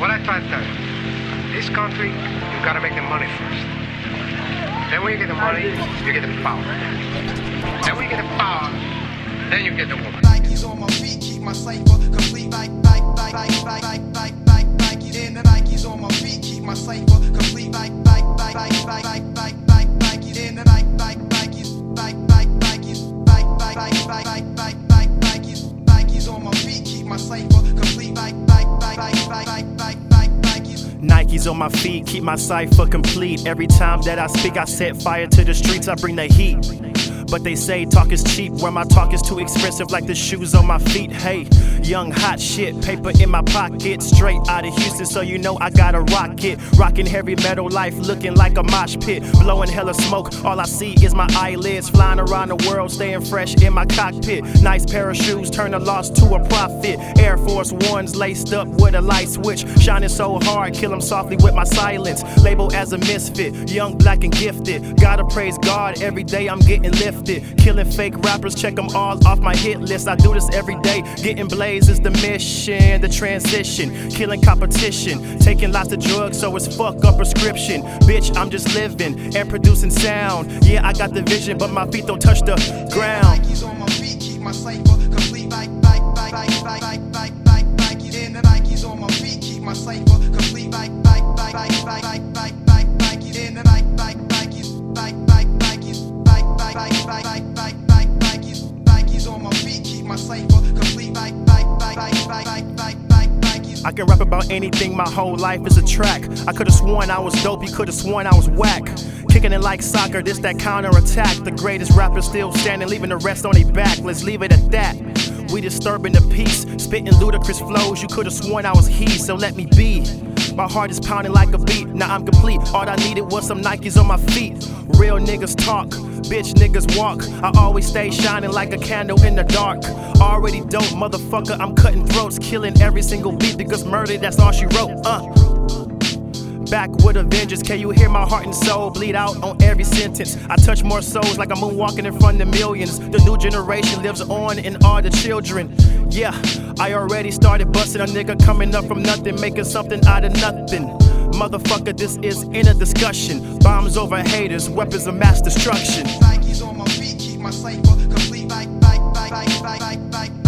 What I try to tell you, this country, you gotta make the money first. Then when you get the money, you get the power. Then when you get the power, then you get the woman. Nikes on my feet, keep my cipher complete. Like, like, like, like, like, like, like, like, Nike. Then the Nikes on my feet, keep my cipher complete. Like, like, like, like, like, like, like, like, Nike. Then the like, like, Nikes, like, like, Nikes, like, like, like, like, like, like, like, Nikes. Nikes on my feet, keep my cipher complete. Like, like, like, like, like, Nikes. On my feet, keep my cipher complete. Every time that I speak, I set fire to the streets, I bring the heat. But they say talk is cheap, where my talk is too expensive, like the shoes on my feet. Hey, young hot shit, paper in my pocket, straight out of Houston, so you know I got a rocket. Rocking heavy metal life, looking like a mosh pit, blowing hella smoke. All I see is my eyelids flying around the world, staying fresh in my cockpit. Nice pair of shoes, turn a loss to a profit. Air Force Ones laced up with a light switch, shining so hard, kill 'em softly with my silence. Label as a misfit, young, black, and gifted. Gotta praise God every day, I'm getting lifted. Killing fake rappers, check 'em all off my hit list. I do this every day, getting blazed is the mission, the transition. Killing competition, taking lots of drugs, so it's fuck up prescription. Bitch, I'm just living and producing sound. Yeah, I got the vision, but my feet don't touch the ground. Nikes on my feet, keep my cipher complete. Like, like, like, like, like, like, like, like, Nike. Then the Nikes on my feet, keep my cipher complete. Like, like, like, like, like, like, like, like, Nike. Then the like, Nikes, like, like, Nikes, like, like, like, Nikes. Nikes on my feet, keep my cipher complete. Like, like, like, like, like, like, like, I can rap about anything, my whole life is a track. I could've sworn I was dope, you could've sworn I was whack. Kicking it like soccer, this that counter attack. The greatest rapper still standing, leaving the rest on their back. Let's leave it at that. We disturbing the peace, spitting ludicrous flows. You could've sworn I was he, so let me be. My heart is pounding like a beat, now I'm complete. All I needed was some Nikes on my feet. Real niggas talk, bitch niggas walk. I always stay shining like a candle in the dark. Already dope, motherfucker, I'm cutting throats, killing every single beat because murder, that's all she wrote. Uh. Back with a vengeance, can you hear my heart and soul bleed out on every sentence? I touch more souls like I'm moonwalking in front of millions. The new generation lives on in all the children. Yeah, I already started busting a nigga coming up from nothing, making something out of nothing. Motherfucker, this is in a discussion. Bombs over haters, weapons of mass destruction. Nikes on my feet, keep my cipher complete. Like, like, like, like, like, like, like,